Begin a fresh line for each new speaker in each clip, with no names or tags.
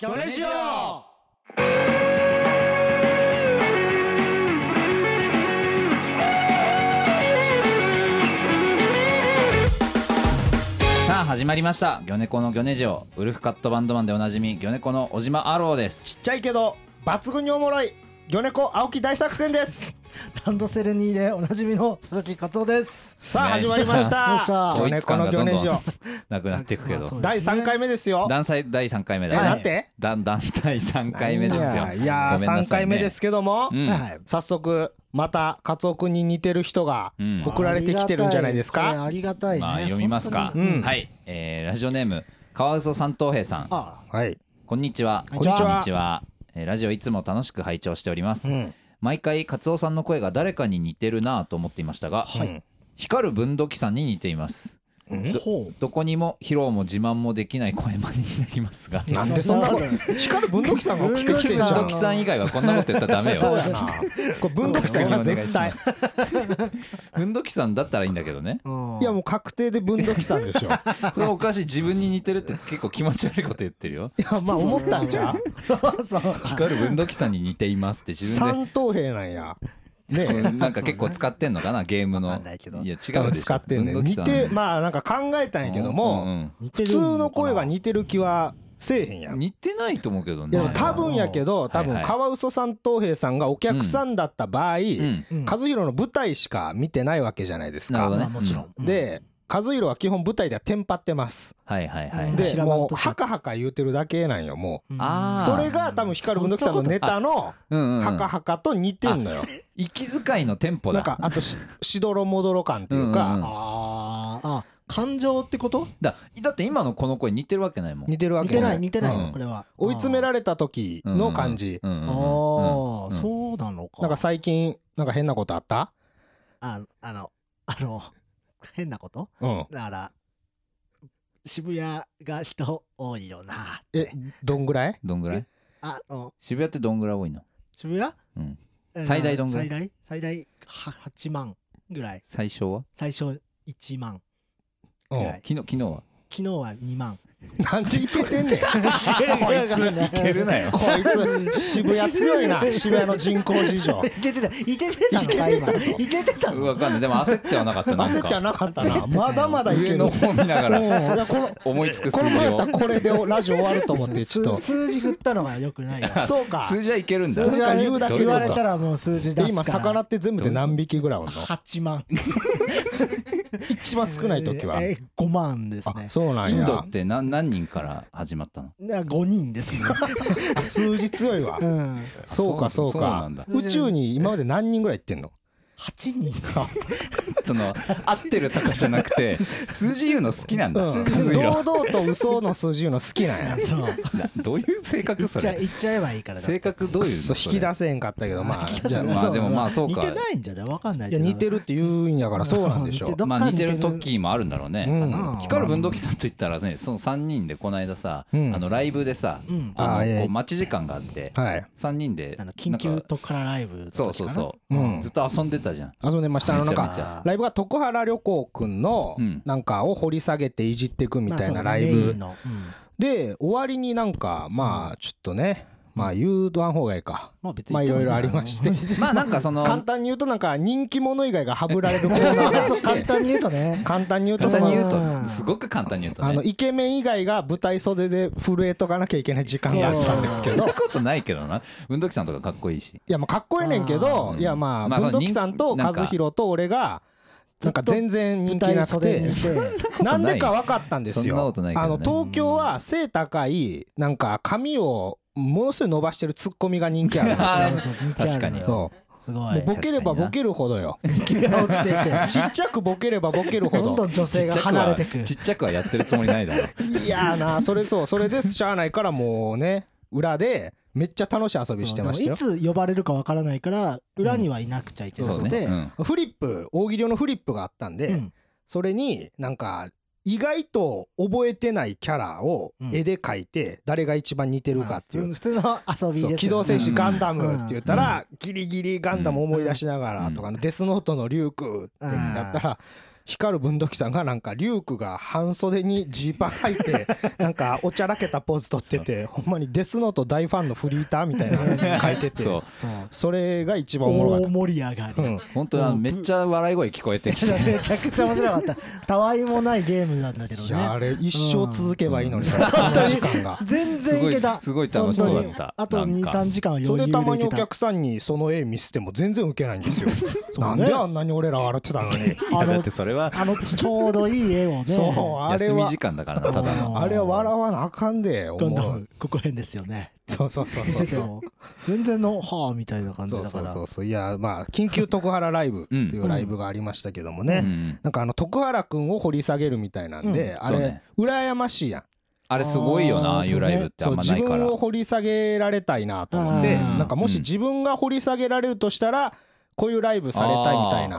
ギョネジオ。
さあ始まりました。ギョネコのギョネジオ。ウルフカットバンドマンでおなじみギョネコの小島アローです。
ちっちゃいけど抜群におもろいギョネコ青木大作戦です
ランドセルニーでおなじみの佐々木勝夫です。
さあ始まりました。
よっしゃ
ギョネコのギョネジオ
なくなっていくけど。
第3回目ですよ。
団体第3回目
え
だ
なんて？
団団体3回目ですよ。
いやいや3
ごめんなさいね。
回目ですけども。早速またカツオ君に似てる人が
うん。
送られてきてるんじゃないですか？
ありがたい。
ま。読みますか。はい。えーラジオネームカワウソ三等兵さん。
あ、
はい。
こんにちは。
こんにちは。
ラジオいつも楽しく拝聴しております。
うん
毎回カツオさんの声が誰かに似てるなぁと思っていましたが
はい
光る分度器さんに似ています。どこにも披露も自慢もできない声真似になりますが。
なんでそんなこと。光る文土器さんが送ってきてんじゃん。
分度器さん以外はこんなこと言ったらダメよ。
そうやな。これ文土器さんが絶対。
分度器さんだったらいいんだけどね。
うん。
いやもう確定で文土器さんでしょ。
これおかしい。自分に似てるって結構気持ち悪いこと言ってるよ。
いやまあ思ったんじゃん。
光る分度器さんに似ていますって自分
三等兵なんやね。
なんか結構使ってんのかなゲームの。
いけど。
いや違うでしょ。
使ってんね似てまあなんか考えたんやけども、
うんうん
似てる
普通の声が似てる気はせえへんやん。い
似てないと思うけどね。
や多分やけど多分カワウソ三等兵さんがお客さんだった場合、和弘の舞台しか見てないわけじゃないですか。
なるほどね。
まあもちろん。
で和弘は基本舞台ではテンパってます。
はいはいはい
でもうハカハカ言うてるだけなんよも
う。
それが多分光る文土器さんのネタの
うんうんうん
ハカハカと似てんのよ。
息遣いのテンポだ
なんかあとししどろもどろ感っていう
うんうん
か
あーあ、感情ってこと？
だだって今のこの声似てるわけないもん
似てるわ
似て
けな
ないい似てない
うん
これは。
追い詰めら
れ。
れた時の感じ。
あ
うん
あ、そうなのか。
なんか最近なんか変なことあった
ああのあの変なこと？
うん。
だから渋谷が人多いよな。
え、どんぐらい？
どんぐらい？
あの
渋谷ってどんぐらい多いの？
渋谷？
うん。
えー
最大どんぐらい？
最大？最大は8万ぐらい。
最小は？
最初1万
うん
ぐらい。
昨日昨日は？
昨日は2万
なんでいけてんねん。こいつ、
い
けるなよ。
こいつ、渋谷強いな、渋谷の人口事情。
いけてた。いけてたのか今いけてたの。
わかんない。でも焦ってはなかったな
焦ってはなかったな。まだまだいける。
上の方見ながら。思いつく数字を。
らこれでラジオ終わると思って、ちょっと。
数。数字振ったのがよくないよ。
そうか。
数字はいけるんだ。
数字は言うだけで
言われたらもう数字出
です今、
から。
魚って全部で何匹ぐらいおんの
？8万
一番少ない時は。
えー5万ですね
あ、そうなんや
インドっ。て何何人から始まったの？
な5人ですね
あ数字強いわ
う。ん
そうか、そうか
そうなんだ。
宇宙に今まで何人ぐらい行ってんの？
8人
その合ってるとかじゃなくて数字言うの好きなんだ。
うん。堂々と嘘の数字言うの好きなんや。
そう。
などういう性格それ？
ちゃ言っちゃえばいいからだ
性格どういう
引き出せへんかったけど、まあ、じゃあ
まあでもまあそうか。
似てないんじゃないわかんない
いや
けど
似てるって言うんやからそうなんでしょ。
似てどっ
まあ似てる。時もあるんだろうね。
うん。
な
光る文土器さんと言ったらねその3人でこの間さ、
うん。
あのライブでさ、
うん。
あのこう待ち時間があって、
はい。
3人で
あの緊急
なんか
特化ライブ
そうそうそう、
うん。
ずっと遊んでたじゃん。
遊んでましたあのなんかライブが徳原旅行くんの
うん。
なんかを掘り下げていじっていくみたいな
まあ
ライブ。で終わりになんかまあちょっとねまあ言うとわん方がいいか。
まあ別に
まあいろいろありまして。
まあなんかその
簡単に言うとなんか人気者以外がはぶられる
簡単に言うとね。
簡単に言うと
簡単に言う
うん。
とすごく簡単に言うとね。
あのイケメン以外が舞台袖で震えとかなきゃいけない時間があったんですけど。
そんなことないけどな。文土器さんとかかっこいいし。
いやまあかっこええねんけどいやまあ
まあ
文土器さんと和弘と俺がなんか全然人
舞
気なくて。
にして
なんでか分かったんです
そんな
よ
ことないけどね。
あの東京は背高いなんか髪をものすごい伸ばしてるツッコミが人気あるん
あ
です よ。
確かに。
そ
すごい。
うもうボケればボケるほどよ。
ちていく
ちっちゃくボケればボケるほ
ど。ん
ど
どん女性が離れてく。
ちっちゃくはやってるつもりないだろ。
いやーなそれそう。それです。しゃあないからもうね裏でめっちゃ楽しい遊びしてましたよ。
そうでもいつ呼ばれるかわからないから裏にはいなくちゃいけない
そう
ので
ね、うん。
フリップ大喜利用のフリップがあったんで、
うん。
それになんか意外と覚えてないキャラを
うん。
絵で描いて誰が一番似てるかっていう。
普通の遊びですよね。
機動戦士
うん。
ガンダムって言ったら、ギリギリガンダム思い出しながらとか、デスノートのリュウクってやったら、光る文土器さんがなんかリュークが半袖にジーパン履いて なんかおちゃらけたポーズ取っててほんまにデスノート大ファンのフリーターみたいなの書いてて
そう。
そう
それが一番おもろかっ
大盛り上がり。
た、うん、
本当にあのめっちゃ笑い声聞こえてきて。
めちゃくちゃ面白かった。たわいもないゲームなんだけど
いやあ
ね
れ一生続けばいいのに。なこん。な時間が
全然いけた。
すごいすごい楽しそうだった。
あと
なんか。
23時間は
それ
余裕
でた。まにお
でいけた
客さんにその絵見せても全然ウケないんですよ。
そうね。
なんであんなに俺ら笑ってたのに。
あの
だってそれは
あのちょうどいい絵をね。
そう。あれは
休み時間だからなただの。
あれは笑わなあかんで
今
思う。
度ここへんですよね。
そうそうそう
見
そう
全然のはあみたいな感じだから。
そうそうそういやまあ緊急徳原ライブっていうライブがありましたけどもね、
うん。
なんかあの徳原くんを掘り下げるみたいなんで、
うん。
あれ、
ね。
羨ましいやん。
あれすごいよなああいうライブってあんまないから。
分を掘り下げられたいなと思って。なんかもし自分が掘り下げられるとしたらこういうライブされたいみたいな。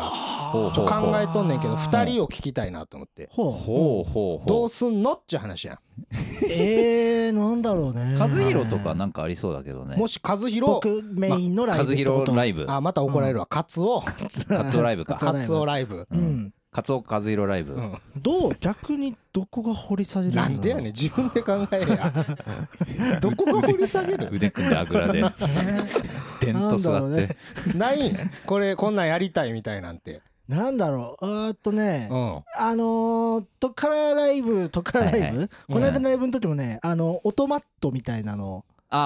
考えとんねんけど
あー
2人を聞きたいなと思って。
ほう。
ほうほう
ど
ほ
う。すんの？っちゅう話やん。
えー、なんだろうね。
う和弘とかなんかありそうだけどね。
もし和弘
僕メインのライ
和
ブってこと？
弘ライブ。
あまた怒られるわ。カツオ。
カツオライブか。
カ
カツオライブ。
うん。
カツオ和弘ライブ。
うん。
どう？逆にどこが掘り下げる
なんでやねん。自分で考えや。どこが掘り下げる
腕組んであぐらで。でんと座って。
ね。
ない？んこれこんなんやりたいみたいなんて。
なんだろう。あーっとね。
うん。
あのー、トカラライブトカラライブ、
はいはい。
この間のライブの時もねあのオトマットみたいなの。
あ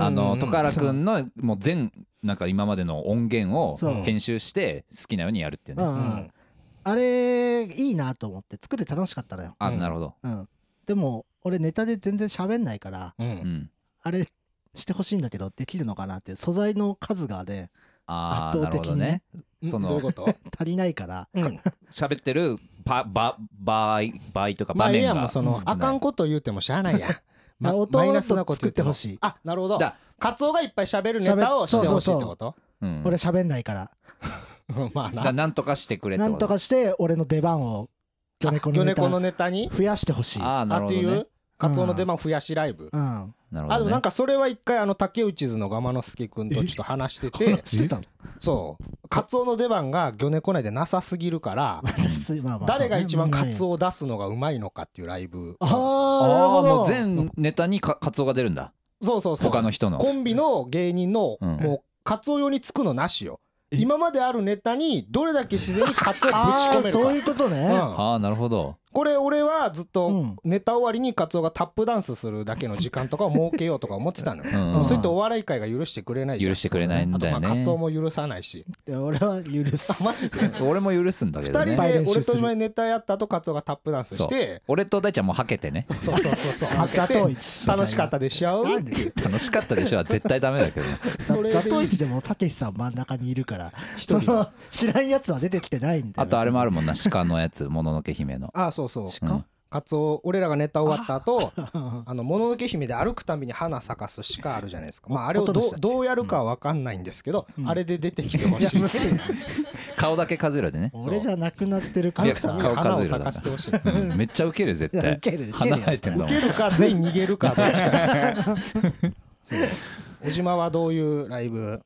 ああ
うん。うん
の徳原くんのもう全なんか今までの音源を編集して好きなようにやるっていうね。
うん、
うん
あれいいなと思って作って楽しかったのよ、
うん。
あなるほど。
うん、でも俺ネタで全然喋んないから
う
うん。ん
あれしてほしいんだけどできるのかなって素材の数がね
ああな
圧倒的に
ね
うん。
その
どういうこと？
足りないから。
うん。
喋ってるパば場合場合とか
まあいいや
場面が
もうそのあかんこと言うてもしゃあないや。ん ま
あ音
マイナスなこと言っても。
作ってほしい。
あなるほど。
だ
カツオがいっぱい喋るネタをしてほしいってこと？
うん。
俺喋んないから。
う ん まあ
だ
な
なんとかしてくれって
なんとかして俺の出番を魚猫のネタ
魚猫のネタに？
増やしてほしい。
ああな
あってい
るほどね
うカツオの出番増やしライブ？
うん。
なるほどね。
あでもなんかそれは一回あの竹内図のガマノスケ君とちょっと話してて。
してたの？
そう。カツオの出番が魚猫内でなさすぎるから
私まあまあ。
誰が一番カツ
オ
オを出すのがうまいのかっていうライブ。
ああなるほど。
もう全ネタにかカツオが出るんだ。
そうそうそう。
他の人の。
コンビの芸人の
うん。
もうカツオ用につくのなしよ。
え
今まであるネタにどれだけ自然にカツオぶち込めるか。
そういうことね、
うん。
ああなるほど
これ俺はずっ
う
と
ん。
ネタ終わりにカツオがタップダンスするだけの時間とかを設けようとか思ってたのよ。
うん。
それってお笑い界が許してくれないじゃん。
許してくれないんだよね。
あとまあカツオも許さないし。
で俺は許す。
マジで？
俺も許すんだけ
二
どね。
人で俺と前ネタやった後カツオがタップダンスして
俺と大ちゃんもはけてね。
そうそうそうそう。
あザ
開けて
トウイチ
楽しかったでしょ？
楽しかったでしょは絶対ダメだけどね。
それで。
ザトウイチでもたけしさん真ん中にいるから
人
の知らんやつは出てきてないんだよ。
あとあれもあ
る
るもんな。鹿のやつ。もののけ姫の。
あそうそう。
うん。
カツオ俺らがネタ終わった後 あのもののけ姫で歩くたびに花咲かす鹿あるじゃないですか。まああれをどどうやるかは分かんないんですけど
うん。
あれで出てきてほしい。
顔だけカズラでね。
俺じゃなくなってるからさ
顔
花を
数える
咲かせてほしい。
うん。めっちゃウケる絶対。
ウケるウケる
るか全員逃げるかどっちか。そう。小島はどういうライブ？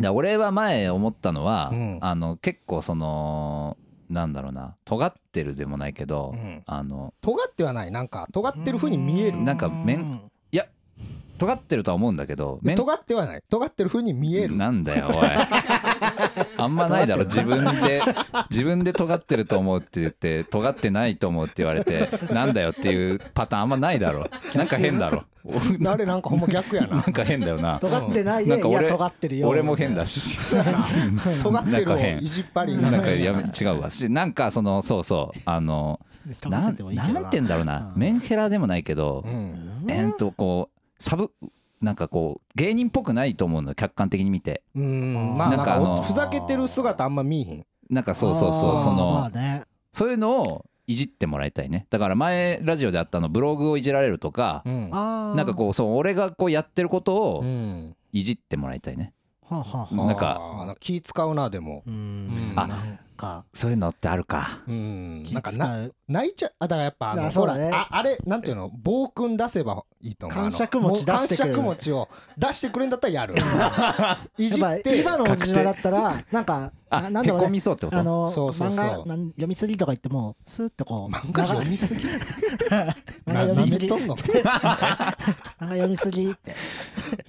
だ俺は前思ったのは、
うん。
あの結構そのなんだろうな。尖ってるでもないけど、
うん。
あの
尖ってはない。なんか尖ってる風に見える。
なんか面尖ってるとは思うんだけど面
尖ってはない。尖ってる風に見える。
なんだよおい あんまないだろ自分で自分で尖ってると思うって言って尖ってないと思うって言われてなんだよっていうパターンあんまないだろ。なんか変だろ。
あれな。んかほんま逆やな。
なんか変だよな。
尖ってないでい
なんか俺
や尖ってるよ。
俺も変だし。
尖ってるをいじっぱり
なんかやめ違うわ。しなんかそのそうそう。あのな。ん
て
言うんだろうな。
うん
メンヘラでもないけど
うん。
えーんとこうサブなんかこう芸人っぽくないと思うの客観的に見て。
うん。まあなんんかふざけてる姿あんま見えへん。
なんかそうそうそうその
まあね。
そういうのをいじってもらいたいね。だから前ラジオであったのブログをいじられるとかなんかこうそう俺がこうやってることを
うん。
いじってもらいたいね。
はあはあはあ。
なんか
気使うなでも。
あ
か
そういうのってあるか。
うん。
気
なんか泣いちゃあだからやっぱあの
あそうだね。
ああれなんていうの？暴君出せばいいと思う。
感触持ち出してくれる
感触持ちを出してくれんだったらやる。いじ
やっ
て。
今のおじまだったらなんか
あ
ななんだろうね。あの
そうそうそう。
漫画なん読みすぎとか言ってもスーッとこう
漫画読みすぎ？
漫画
な
読みすぎ。漫画読みすぎって。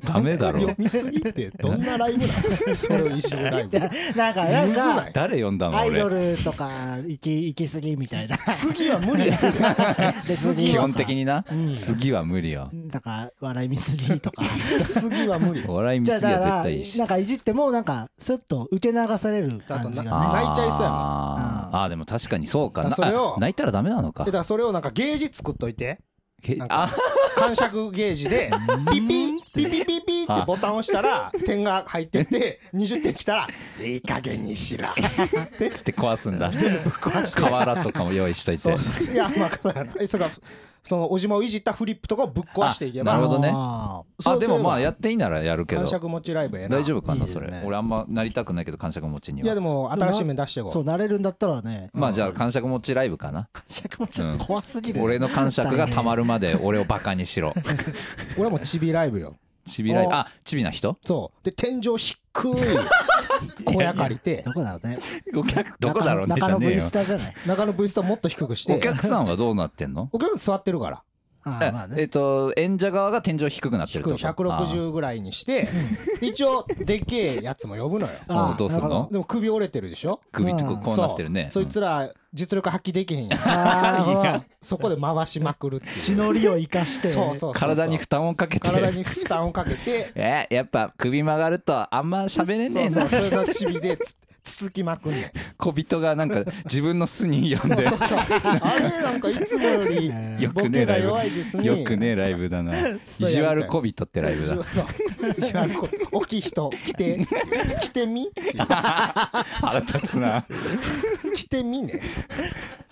ダメだろ。
読みすぎってどんなライブそれをいじるライブ。
なんかなんか。
誰読んだの？
アイド
俺
ルとか行き行き過ぎみたいな。
次は無理や。
基本的にな。
うん。
次は無理よ。
だから笑い見すぎとか。
次は無理。
笑い見すぎは絶対いいし。
なんかいじってもなんかスッと受け流される感じがね。
あ泣いちゃいそうやもん。
あー。あーでも確かにそうか。な
だからそれを
あ泣いたらダメなのか。
でだからそれをなんかゲージ作っといて感触 ゲージでピピピピピピってボタン押したら点が入ってて20点きたら「いい加減にしら」つって
つって壊すんだ。
壊して。
瓦とかも用意しといて。
いやまあそがその小島をいじったフリップとかをぶっ壊していけば。
あなるほどね。
あ
そう
あでもまあやっていいならやるけど。
感触持ちライブやな。
大丈夫かないそれ俺あんまなりたくないけど感触持ちには。
いやでも新しい面出してこ
そうなれるんだったらね。
まあじゃあ感触持ちライブかな。
尺もちょっと怖すぎる。
俺の感触がたまるまで俺をバカにしろ。
う 俺はもうチビライブよ。
ちびらい
お
あちびな人？
そう。で天井低い小屋借りて。
どこだろうね。
お客どこだろうねじ
中野 V
よ。
スタじゃない。
中野 V スタもっと低くして。
お客さんはどうなってんの？
お客さん座ってるから
え
あーまあね。
えっと演者側が天井低くなってるってこと。
160ぐらいにして一応でっけえやつも呼ぶのよ。
あーどうするの？
でも首折れてるでしょ？
首こ
うん
うこうなってるね。
そう。そいつら実力発揮できへんやん。
あ
そこで回しまくるっていう。
血のりを生かして。
そうそうそうそう。
体に負担をかけて。
体に負担をかけて。
えやっぱ首曲がるとあんま喋れね
そう
えな。
そうそれのチビでつつつきまくんねん
小人がなんか自分の巣に呼んで。
そうそうあれなんかいつもより
よ
ボケが
くねえライ
弱いですね。
ブよくねえライブだな。意地悪小人ってライブだ。
そう意地悪こ大きい人来て。来てみ？
腹立つな。
来てみね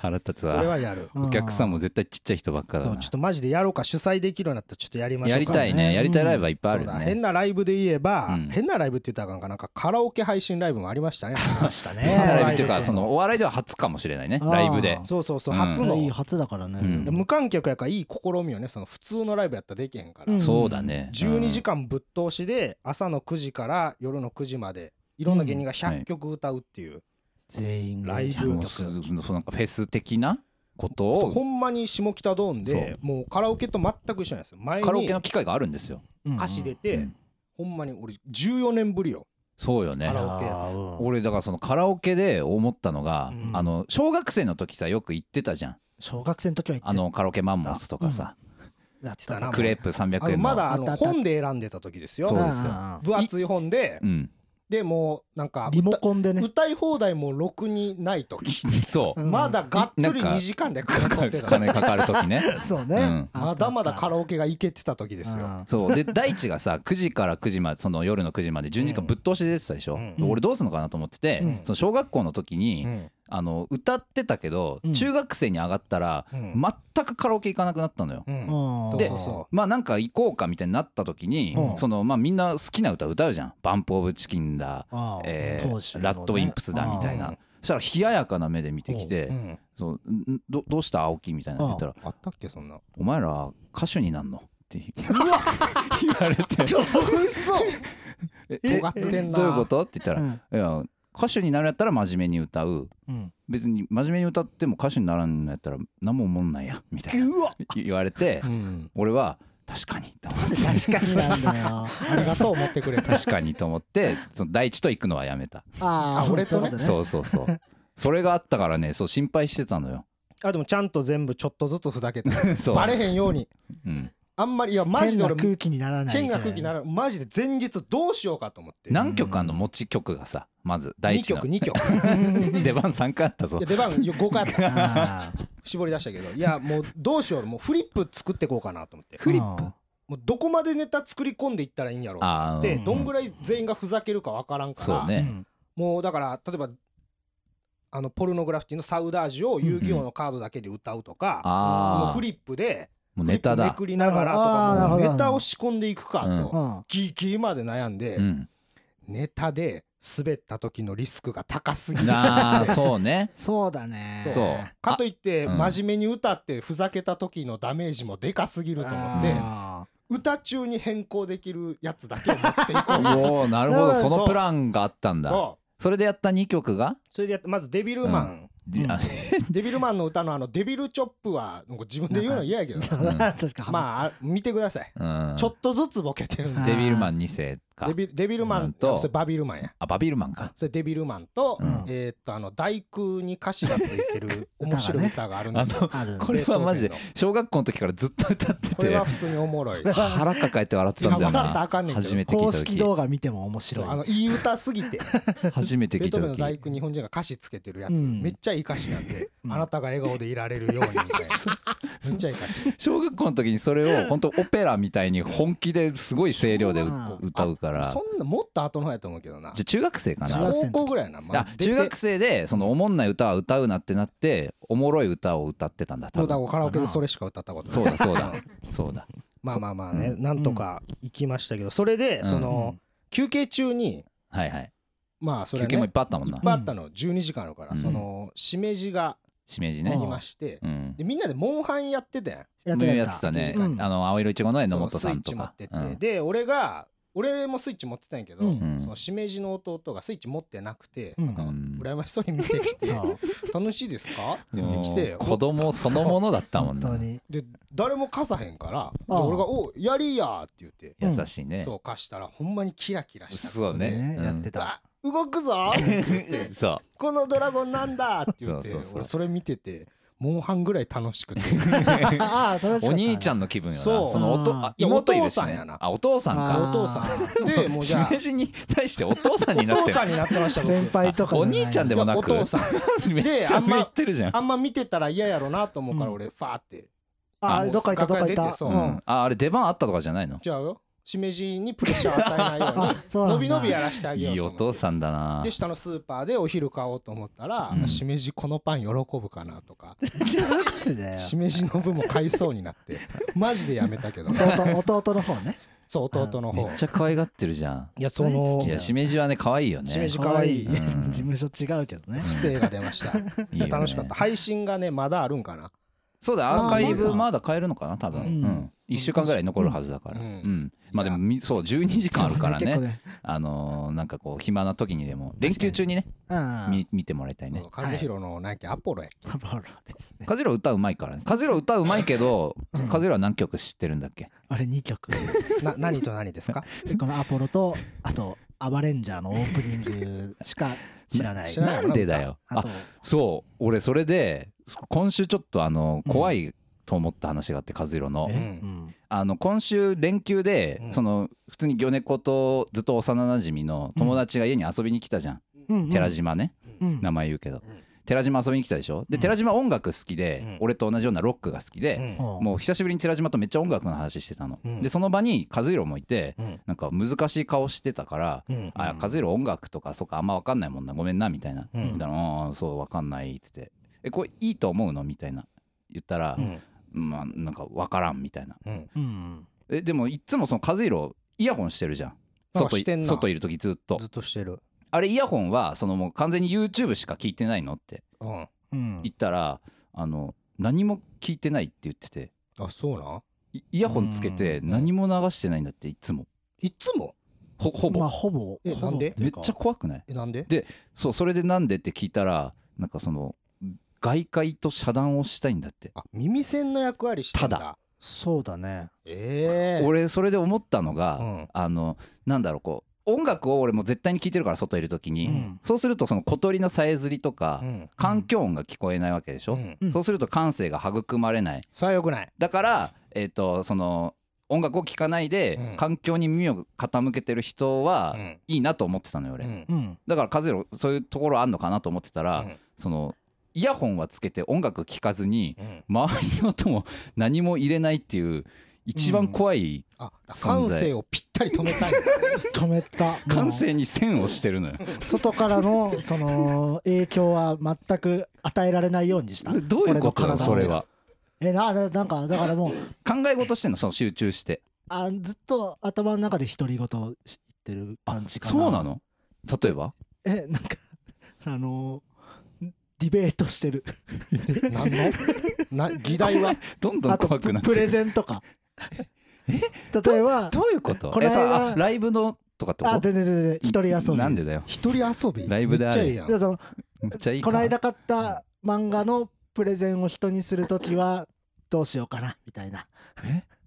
腹立つ
それ
わ
はやる。
お客さんも絶対ちっちゃい人ばっかだな。
そうちょっとマジでやろうか主催できるようになったらちょっとやりましょうか。
やりたいね。やりたいライブはいっぱいある
そうだ。変なライブで言えば、
うん。
変なライブって言ったらあかんかな。んかカラオケ配信ライブもありましたね。
ましたね。
変なライブっていうか
ね。
そのお笑いでは初かもしれないね。
あー
ライブで
そうそうそう
うん
初の、
いい初だからね、
うん
で無観客やからいい試みよね。その普通のライブやったらできへんから、
うん
そうだね。
12時間ぶっ通しで朝の9時から夜の9時までいろんな芸人が
は
100
い
曲歌うっていう、
全員
ライブ
100
もう
曲
す。そうなんかフェス的なこと
そうほ
を
んまに下北ドーンでもうカラオケと全く一緒なんですよ。前
カラオケ
に
の機会があるんですよ。
うん。
歌詞出て、
うん。
ほんまに俺14年ぶりよ。
そうよね。
カラオケ。
うん
俺だからそのカラオケで思ったのが、
うん。
あの小学生の時さよく行ってたじゃん。
小学生の時は行って
あのカラオケマンモスとかさ、
やってた
な。
クレープ
あ
300円の。
のまだあの本で選んでた時ですよ。
そうですよ。
分厚い本で
うん
でもうなんか
リモ
歌
コンでね。
歌い放題もろくにない時。
そう。
うん。
まだがっつり
なんか
2時間で金取ってた。
金かかる時ね。
そうね、
うん。
まだまだカラオケが行けてた時ですよ。
うん。
そう。で大地がさ9時から9時までその夜の9時まで12時間ぶっ通しで出てたでしょ、
うん。
で俺どうすんのかなと思ってて、
うん。
その小学校の時に、
うん
あの歌ってたけど、
うん。
中学生に上がったら、
うん。
全くカラオケ行かなくなったのよ。
うん。
うん
で
そうそ
まあなんか行こうかみたいになった時に、
うん。
そのまあみんな好きな歌歌うじゃん「バンプ・オブ・チキン」だ、えー
当時のね。
ラッドウィンプスだみたいな。
うん。
そしたら冷ややかな目で見てきて
う。うん「
そうんどどうした青木?」みたいなの言ったら
あったっけそんな「
お前ら歌手になんの?」って 言われて。
嘘「
え
尖ってんな。
どういうこと?」って言った
う
ら「
ん。
いや歌手になるやったら真面目に歌う。
うん。
別に真面目に歌っても歌手にならんのやったら何も思んないや」みたいな。
うわ。
言われて
うん。
俺は確かにと思って。
確かになんだよ。
ありがとう思ってくれた。
確かにと思ってその大地と行くのはやめた。
あ
あ俺とね。
そう
そうそう。そうそれがあったからねそう心配してたのよ。
あでもちゃんと全部ちょっとずつふざけて。バレへんように。
うん。
あんまりいやマジで俺
変な空気にならない
変な空気になるマジで前日どうしようかと思って。
何曲あんの持ち曲がさまず第
2
一の。
曲2曲。い
出番3回あったぞ。
や出番5回あった。絞り出したけど。いやもうどうしよう。もうフリップ作っていこうかなと思って。
フリップ？
あ
もうどこまでネタ作り込んでいったらいいんやろう
あー。
でどんぐらい全員がふざけるかわからんから
ー
そうね。
うん。
もうだから例えばあのポルノグラフィティのサウダージを遊戯王のカードだけで歌うとか、もう
あ
フリップで
あもうネタだ。
めくりながらとかもうネタを仕込んでいくか
うん。
と
うん。
ギリギリまで悩んで、
うん。
ネタで滑った時のリスクが高すぎる
なあそうね。
そうだね。
そう。
かといって
うん。
真面目に歌ってふざけた時のダメージもでかすぎると思って
あ
歌中に変更できるやつだけを持っていこう
おおなるほど。そのプランがあったんだ。
そ
それでやった2曲が？
うそれでやってまずデビルマン、
うん。
あ
デビルマンの歌のあのデビルチョップはなんか自分で言うの嫌やけど まあ見てください、
うん。
ちょっとずつボケてるんで。
デビルマン2世か。
デビデビルマン
うんと。
とそれバビルマンや。
あバビルマンか。
それデビルマンと、
うん。
えーっとあの大工に歌詞がついてる 面白い歌があるんですよ、
これはマジで小学校の時からずっと歌って
これ
て
は普通におもろい。
腹抱えて笑ってたんだよな。ん
ねんけど。
初めて聞い
公
た時。
式動画見ても面白い。
あのいい歌すぎて。
初めて聞いた
ベートーベンの大
時
工日本人が歌詞つけてるやつ、
うん。
めっちゃいい歌詞なんで、
うん。
あなたが笑顔でいられるようにみたいな。めっちゃいい歌詞
小学校の時にそれを本当オペラみたいに本気ですごい声量で歌うから。
そんなもっと後の方やと思うけどな。
じゃあ中学生かな。
高校ぐらいやな、ま
あ中学生でそのおもんない歌は歌うなってなっておもろい歌を歌ってたんだ多
そうだ
分
カラオケでそれしか歌ったことない。
そうだそうだ。そうだ。
まあまあまあね、
う
なんとか行きましたけどそれで
うん。
その、休憩中に
はいはい
まあそれね。
休憩もいっぱいあったもん
い
な
っぱいあったの。12時間あるから、
うん。
そのしめじがあり
しめじね。
まして、
うん。
でみんなでモンハンやってたやん
やってた。
やってたね。
うん。
あの青色いちごの榎本さん
スイッチ持って
か
って、で俺が俺もスイッチ持ってたんやけど、
うん。
そのしめじの弟がスイッチ持ってなくて、
うん。
なんか
うん
羨ましそうに見てきて
そう「
楽しいですか?」って
うん
言ってきて
子供そのものだったもんな。
本当に。
で誰も貸さへんから俺が「おやりや」って言って、
うん
優しいね。
そう貸したらほんまにキラキラした。
そうね。
ね
うん。
やってた。
あ動くぞ
そ
このドラゴンなんだって言って
そうそうそう。
俺それ見ててモンハンぐらい楽しくて。
お兄ちゃ
ん
んの気分よな。
そ
の妹いるしね。
お父さんやな。
あお父さん
あ
か
お父さん。でもじゃあ。
に対してお父さんになってる。
お父さんになってました僕。
先輩とか
お兄ちゃんでもなく
お父さん。
めっ
で
ちゃ
あんま
上行ってるじゃん。
あんま見てたら嫌やろなと思うから
うん。
俺ファーって。
ああどっか行ったどっか行った。
う。
うん。ああれ出番あったとかじゃないの？
じゃあよしめじにプレッシャー与えないように 伸び伸びやらしてあげよう
いいお
と思って。
父さんだな。
で下のスーパーでお昼買おうと思ったら、
うん。
しめじこのパン喜ぶかなとか。しめじの分も買いそうになって。マジでやめたけど。
弟弟の方ね。
そう弟の方。
めっちゃ可愛がってるじゃん。
いやその
き
いやしめじはね可愛いよね。
しめじ可愛い。
うん。
事務所違うけどね。
不正が出ました。
いいよね。
楽しかった。配信がねまだあるんかな
そうだアーカイブまだ買えるのかな多分、
う
うん。ん1週間ぐらい残るはずだから、
う
うん。んまあでもみそう12時間あるからね。
そう結
あのーなんかこう暇な時にでも連休中にね
構ねうん。
み見てもらいたいね。
和弘のなんかアポロやっけ？
アポロですね。
カジロ歌うまいからね。カジロ歌うまいけど
うん。
カジロは何曲知ってるんだっけ？
あれ2曲
な何と何ですか？
でこのアポロとあとアバレンジャーのオープニングしか 知らない。
ない。
なんでだよ。あそう俺それで今週ちょっとあの
うん。
怖いと思った話があってカズロの、あの今週連休で、
うん。
その普通に魚猫とずっと幼なじみの友達が家に遊びに来たじゃん、
うん
寺島ね。
うん。
名前言うけど、
ん
寺島遊びに来たでしょ？で
うん。
寺島音楽好きで、
うん。
俺と同じようなロックが好きで、もう久しぶりに寺島とめっちゃ音楽の話してたの、
うん。
でその場に和弘もいて
うん。
なんか難しい顔してたから「
うん。
あ和弘音楽とかそっかあんま分かんないもんなごめんな」みたいな。
うん。
言ったら「ああそう分かんない」っつって「えこれいいと思うの?」みたいな。言ったら
うん「
まあなんか分からん」みたいな。えでもいっつもその和弘イヤホンしてるじゃん。外外いる時ずっと。
ずっとしてる
あれイヤホンはそのもう完全に YouTube しか聞いてないのって
うん。
うん。
言ったらあの何も聞いてないって言ってて。
あそうなん？
イイヤホンつけて
うん。
何も流してないんだっていつも。
いつも？
ほほぼ、
まあほぼ。ほぼ。
えなんで？
ていうか
めっちゃ怖くない？
えなんで？
そうそれでなんでって聞いたらなんかその外界と遮断をしたいんだって。
あ耳栓の役割してんだ。
ただ。
そうだね。
ええ
俺それで思ったのが、
うん。
あのなんだろうこう音楽を俺も絶対に聴いてるから外いる時に、
うん。
そうするとその小鳥のさえずりとか、
うん。
環境音が聞こえないわけでしょ、
うん。
うん。
そうすると感性が育まれない。
それはよくない。
だからえっ、とその音楽を聴かないで、
うん。
環境に耳を傾けてる人は
うん。
いいなと思ってたのよ俺、だから和弘そういうところあんのかなと思ってたら、
うん。
そのイヤホンはつけて音楽聴かずに
うん。
周りの音も何も入れないっていう一番怖い
あ
存在。
感性をぴったり止めたい
止めた。
感
も
性に線をしてるのよ。
う外からのその影響は全く与えられないようにした。
どういうこと
俺の体を。
よそれは？
えなななんかだからもう。
考え事してんの？その集中して。
あずっと頭の中で独り言しってる
あ
感じかな。
そうなの？例えば？
えなんか あのーディベートしてる。
何の？な議題は？
どんどん
あと
怖くなって
プレゼンとか例えば
どういうこと？
この間
えさあライブのとかってこ
あ全然全然。一人遊び
なんでだよ。
一人遊び？
ライブである
めっちゃいいやん。
でその
めっちゃいいか
この間買った漫画のプレゼンを人にするときはどうしようかなみたいな。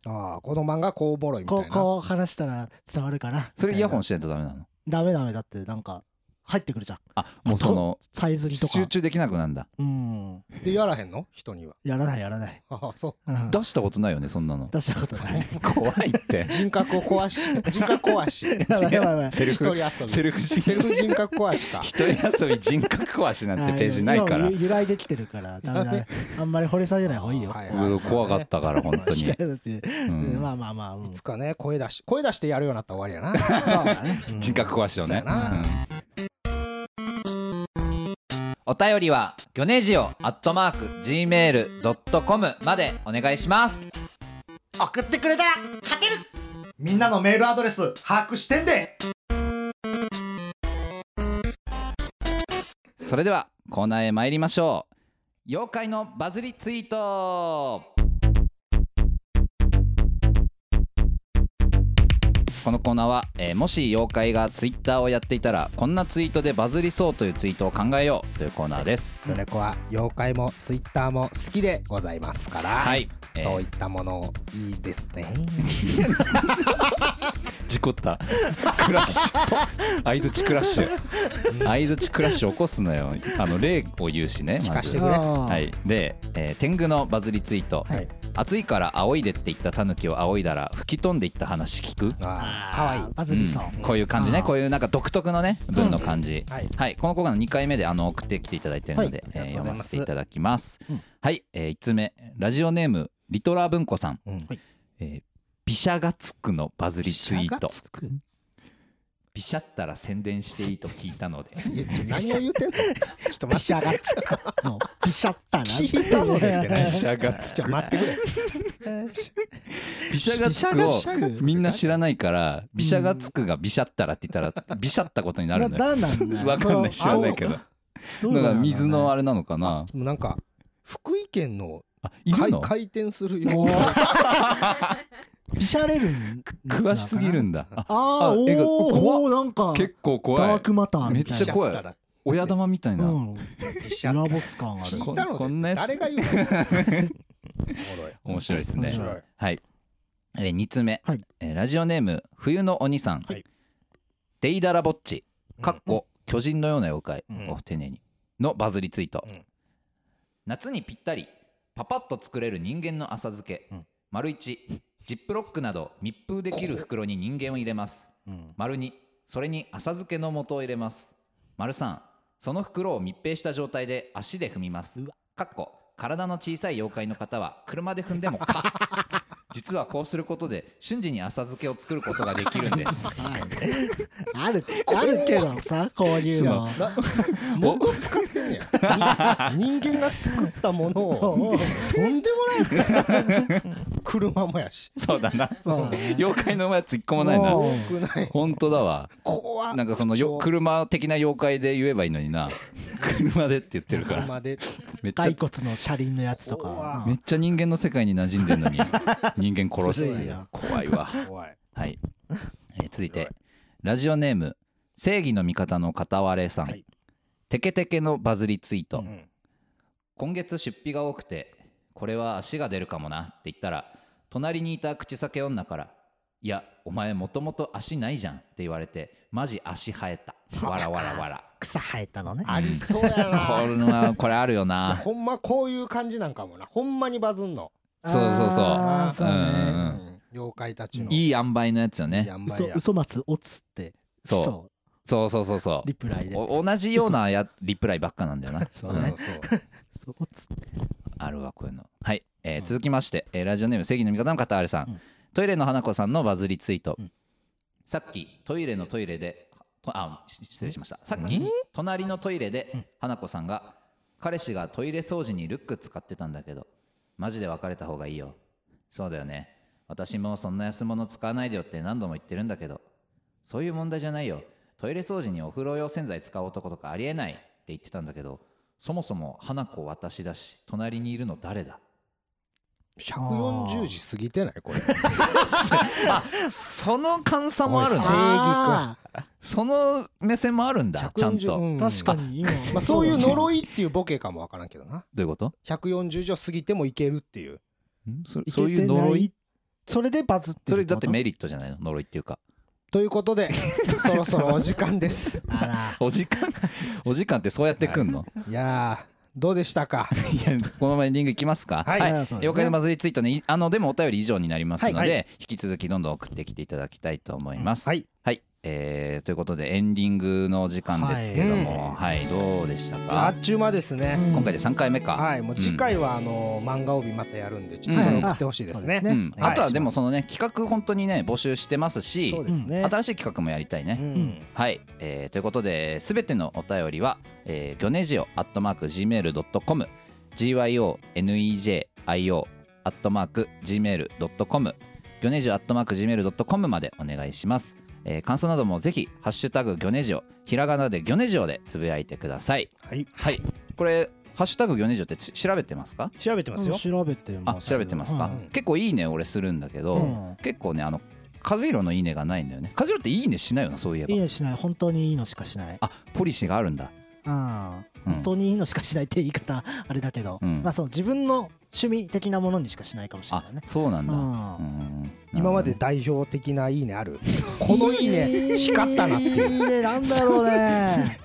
ああこの漫画こうおもろいみたいな。
こうこう話したら伝わるかなン
それイヤホンしてないとダメなの？
ダメダメ。だってなんか入ってくるじゃん。
あもうその
サイズにとか。
集中できなくなんだ。
うん。
でやらへんの？人には。
やらないやらない、
ああそ
う。ん。
出したことないよねそんなの。
出したことない。
怖いって。
う人格を壊し人格壊し。
やばいやばいやばい。
セルフ
一人遊び。
セルフ
セルフ人格壊しか。
一人遊び人格壊しなんてページないから。
今ゆ揺らいできてるからダメだ。ねあんまり掘り下げない方がいいよ、
はいはい
怖かったから本当に。
いやだって
ん
まあまあまあ、うん。
いつかね声出し声出してやるようになったら終わりやな。
そうだね。
うん
人格壊しをね。
そうやな。
うんお便りはギョネジオアットマーク Gmail.com までお願いします。
送ってくれたら勝てる。みんなのメールアドレス把握してんで。
それではコーナーへ参りましょう。妖怪のバズりツイートこのコーナーは、えーもし妖怪がツイッターをやっていたらこんなツイートでバズりそうというツイートを考えようというコーナーです。
ドネコは妖怪もツイッターも好きでございますから、
はい、えー
そういったものいいですね。
事故った。クラッシュ相づちクラッシュ。相づちクラッシュ起こすのよ。あの例を言うしねまず。
聞かしてくれ。
は
はい。で、えー天狗のバズりツイート、
はい
暑いから仰いでって言ったタヌキを仰いだら吹き飛んでいった話聞く？
かわいい。
バズりそう、
うん。こういう感じね。こういうなんか独特のね文の感じ、
はい。
はい。このコーナーの2回目であの送ってきていただいてるので、えー読
ま
せていただきます、
うん。
はい、え1つ目ラジオネームリトラー文庫さん、
うん。
えービシャがつくのバズりツイート
ビシャ
ったら宣伝していいと聞いたので。
何を言ってんの？ちょっと
ビ
待って。
ビシャったな
聞いたのでってね。
ビシャがつ
ちょっと待ってくれ。
ビシャをみんな知らないからビシャがつくがビシャったらって言ったらビシャったことになるのよ。わかんない。知らないけど。だから水のあ
れ
れなのかな？
なんか福井県の
あいるの？
回回転するよ
もうビシャレるん
詳しすぎるんだ。あ
あーおーおーなんか
結構怖い。
ダークマターみたいな。
めっちゃ怖い。親玉みたいな、
うん。
ビシャ
裏ボス感ある。
こ
聞いたので
こんなやつ。
誰が言うの？おもろい
面白いですね。
面白い。
はい、えー、2つ目、
はい。
えーラジオネーム冬の鬼さん、
はい。
デイダラボッチかっこ巨人のような妖怪、
うん。
お丁寧に。のバズりツイート、
うん。
夏にぴったりパパッと作れる人間の浅漬け、
うん。
丸1ジップロックなど密封できる袋に人間を入れます。
うん。
丸2それに浅漬けの素を入れます。丸3その袋を密閉した状態で足で踏みます。かっこ。体の小さい妖怪の方は車で踏んでもか 実はこうすることで瞬時に浅漬けを作ることができるんです。
はい。あるあるけどさこういうの。
元使ってんねや。に人間が作ったものを。とんでもないやつや車もやし。
そうだな。妖怪のやつ一個もないな。本当だわ。
怖っ。
なんかそのよ車的な妖怪で言えばいいのにな。車でって言ってるから。
車で。
めっちゃ
骸骨の車輪のやつとか。
怖
めっちゃ人間の世界に馴染んでんのに。人間殺すって怖いわ。
怖い。
はい、えー続いて。ラジオネーム正義の味方の片割れさん、
はい。
テケテケのバズりツイート、
うん。
今月出費が多くてこれは足が出るかもなって言ったら隣にいた口裂け女から「いやお前もともと足ないじゃん」って言われてマジ足生えた。わらわらわら。
草生えたのね。
ありそうやな。
これはこれあるよな。
ほんまこういう感じなんかもな。ほんまにバズんの。
そうそうそう。
そうね。
うん。妖怪たちの。
いい塩梅のやつよね。
嘘
や。
嘘松おつって
そう。
そ
そうそうそうそう。
リプライで。
お同じようなやリプライばっかなんだよな。
そうね。
そうそう
そう。おつ
あるわこういうの。はい、えー続きまして、えーラジオネーム正義の味方の片割さん、
うん。
トイレの花子さんのバズりツイート、
うん。
さっきトイレのトイレでとあし失礼しました。さっき隣のトイレで花子さんが彼氏がトイレ掃除にルック使ってたんだけどマジで別れた方がいいよ。そうだよね。私もそんな安物使わないでよって何度も言ってるんだけどそういう問題じゃないよ。トイレ掃除にお風呂用洗剤使う男とかありえないって言ってたんだけどそもそも花子私だし隣にいるの誰だ？
140字過ぎてない？これ。
あその換算もある
おい正
な
義
あ
その目線もあるんだちゃん
140
と、
うん。
ー確かに。今。
まあそういう呪いっていうボケかもわからんけどな。
どういうこと
？140字を過ぎてもいけるっていう。
そそういう呪い？
それでバズってる
それだって
メ
メリットじゃないの？呪いっていうか。
ということで そろそろお時間です。
あ ら
お時間？お時間ってそうやってくんの？
いやーどうでしたか？
このままエンディングいきますか？
はい。
あそうですね。
妖怪のバズりツイートねいあのでもお便り以上になりますので、
はい。は
引き続きどんどん送ってきていただきたいと思います、
はい。
はい、えーということでエンディングの時間ですけども
は
はい、どうでしたか？
あっちゅう間ですね。
うん。
今回で3回目か、
はいもう次回はあの漫画帯またやるんでちょっとそれ送ってほしいですね。
あとはでもそのね企画本当にね募集してますし
そうですね。
新しい企画もやりたいね、
うん。
はい、えーということで全てのお便りは、えー、ギョネジオアットマーク Gmail.com gyonejio アットマーク Gmail.com ギョネジオアットマーク Gmail.com までお願いします、えー感想などもぜひハッシュタグギョネジオひらがなでギョネジオでつぶやいてください。
はい。
はい。これハッシュタグギョネジオってち調べてますか？
調べてますよ。
調べて
あ
ます
調べてますか、
うん。
結構いいね俺するんだけど、
うん。
結構ねあの和弘のいいねがないんだよね。和弘っていいねしないよなそういえば。
いいのしない。本当にいいのしかしない。
あポリシーがあるんだ。
ああ
うん。
本当にいいのしかしないって言い方あれだけど、
うん。
まあそう自分の趣味的なものにしかしないかもしれ
あ
ないね。
そうなんだ、
うん
うん
今まで代表的ないいねある。このいいね光ったなっていう。
いいねなんだろうね。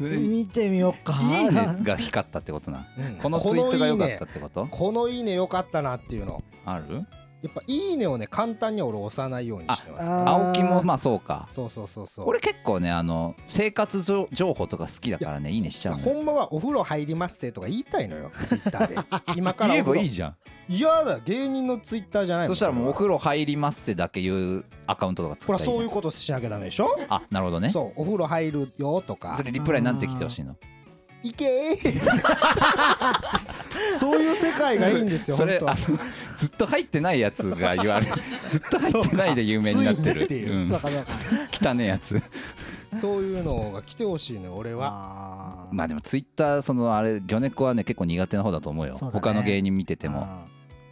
見てみようか。
ねが光ったってことな。
うん。
このツイートが良かった
このいいね
ってこと
このいいね良かったなっていうの。
ある？
やっぱいいねをね簡単に俺押さないようにしてます。
あ
青木もまあそうか。
そうそうそうそう。
俺結構ねあの生活情情報とか好きだからねいいねしちゃう
ほんまはお風呂入りますってとか言いたいのよ ツイッターで。今から
言えばいい
い
じゃん。
嫌だ芸人のツイッターじゃない
そしたらもうお風呂入りますってだけ言うアカウントとか作ったらいいじゃ
そういうんことしなきゃダメでしょ？
あなるほどね。
そうお風呂入るよとか。
それリプライなんて来てほしいの
いけー。そういう世界がいいんですよ
それ
本
あのずっと入ってないやつが言われる ずっと入ってないで有名になってる
っていう
汚ねえやつ。
当そういうのが来てほしいのよ俺は。
まあでもツイッターそのあれ魚猫はね結構苦手な方だと思うよ。他の芸人見てても。
あ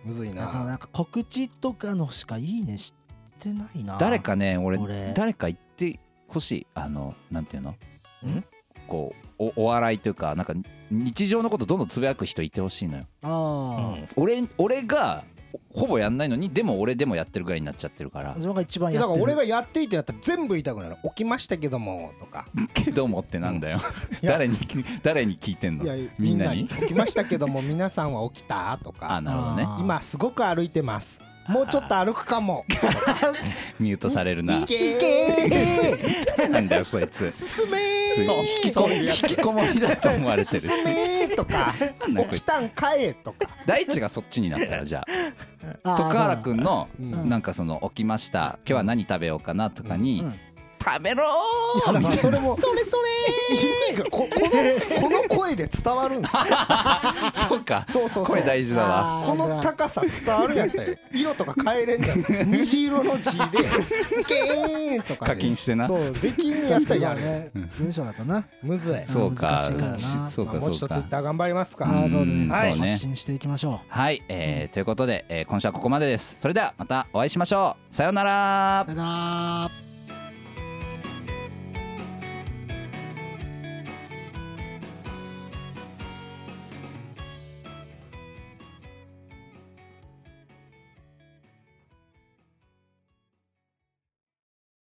むずいな。
ーそうなんか告知とかのしかいいねしてないな。
誰かね俺
俺。
誰か言ってほしい。あのなんていうの？
ん？
こうおお笑いというかなんか日常のことどんどんつぶやく人いてほしいのよ。
ああ、
俺俺がほぼやんないのにでも俺でもやってるぐらいになっちゃってるから。
自分が一番
だ
やってる。
から俺がやっていいってなったら全部言いたくなる起きましたけどもとか。
けどもってなんだよ。誰に誰に聞いてんの？
いや
みんなに？
起きましたけども皆さんは起きた？と
あ
か
なるほどね。
あー。
今すごく歩いてますもうちょっと歩くかも。
ミュートされるな。い
け
なんだよそいつ。
ー進めー。
そう引きこもり。引きこもりだと思われてるし。
進めーとか起きたんかえとか。
大地がそっちになったらじゃあ徳原くんの
うん。
なんかその起きました。今日は何食べようかなとかに
うん。
食べろ
いやだからそれも。
それそれ
意味がここのこの声で伝わるんですよ
そうか。
そうそうそう。
声大事だわ。
この高さ伝わるやったら色とか変えれんじゃん虹色の字で「ゲーン」とかで
課金してな。
そうできんねやったらや
ね。文章だとな。
むずい
そうか。
難しいからな。
そうか
まあもうちょっとツイッター頑張りますか。
そうね。
発信していきましょ
はい、えーということで、えー今週はここまでです。それではまたお会いしましょう。さようなら。
うさよなら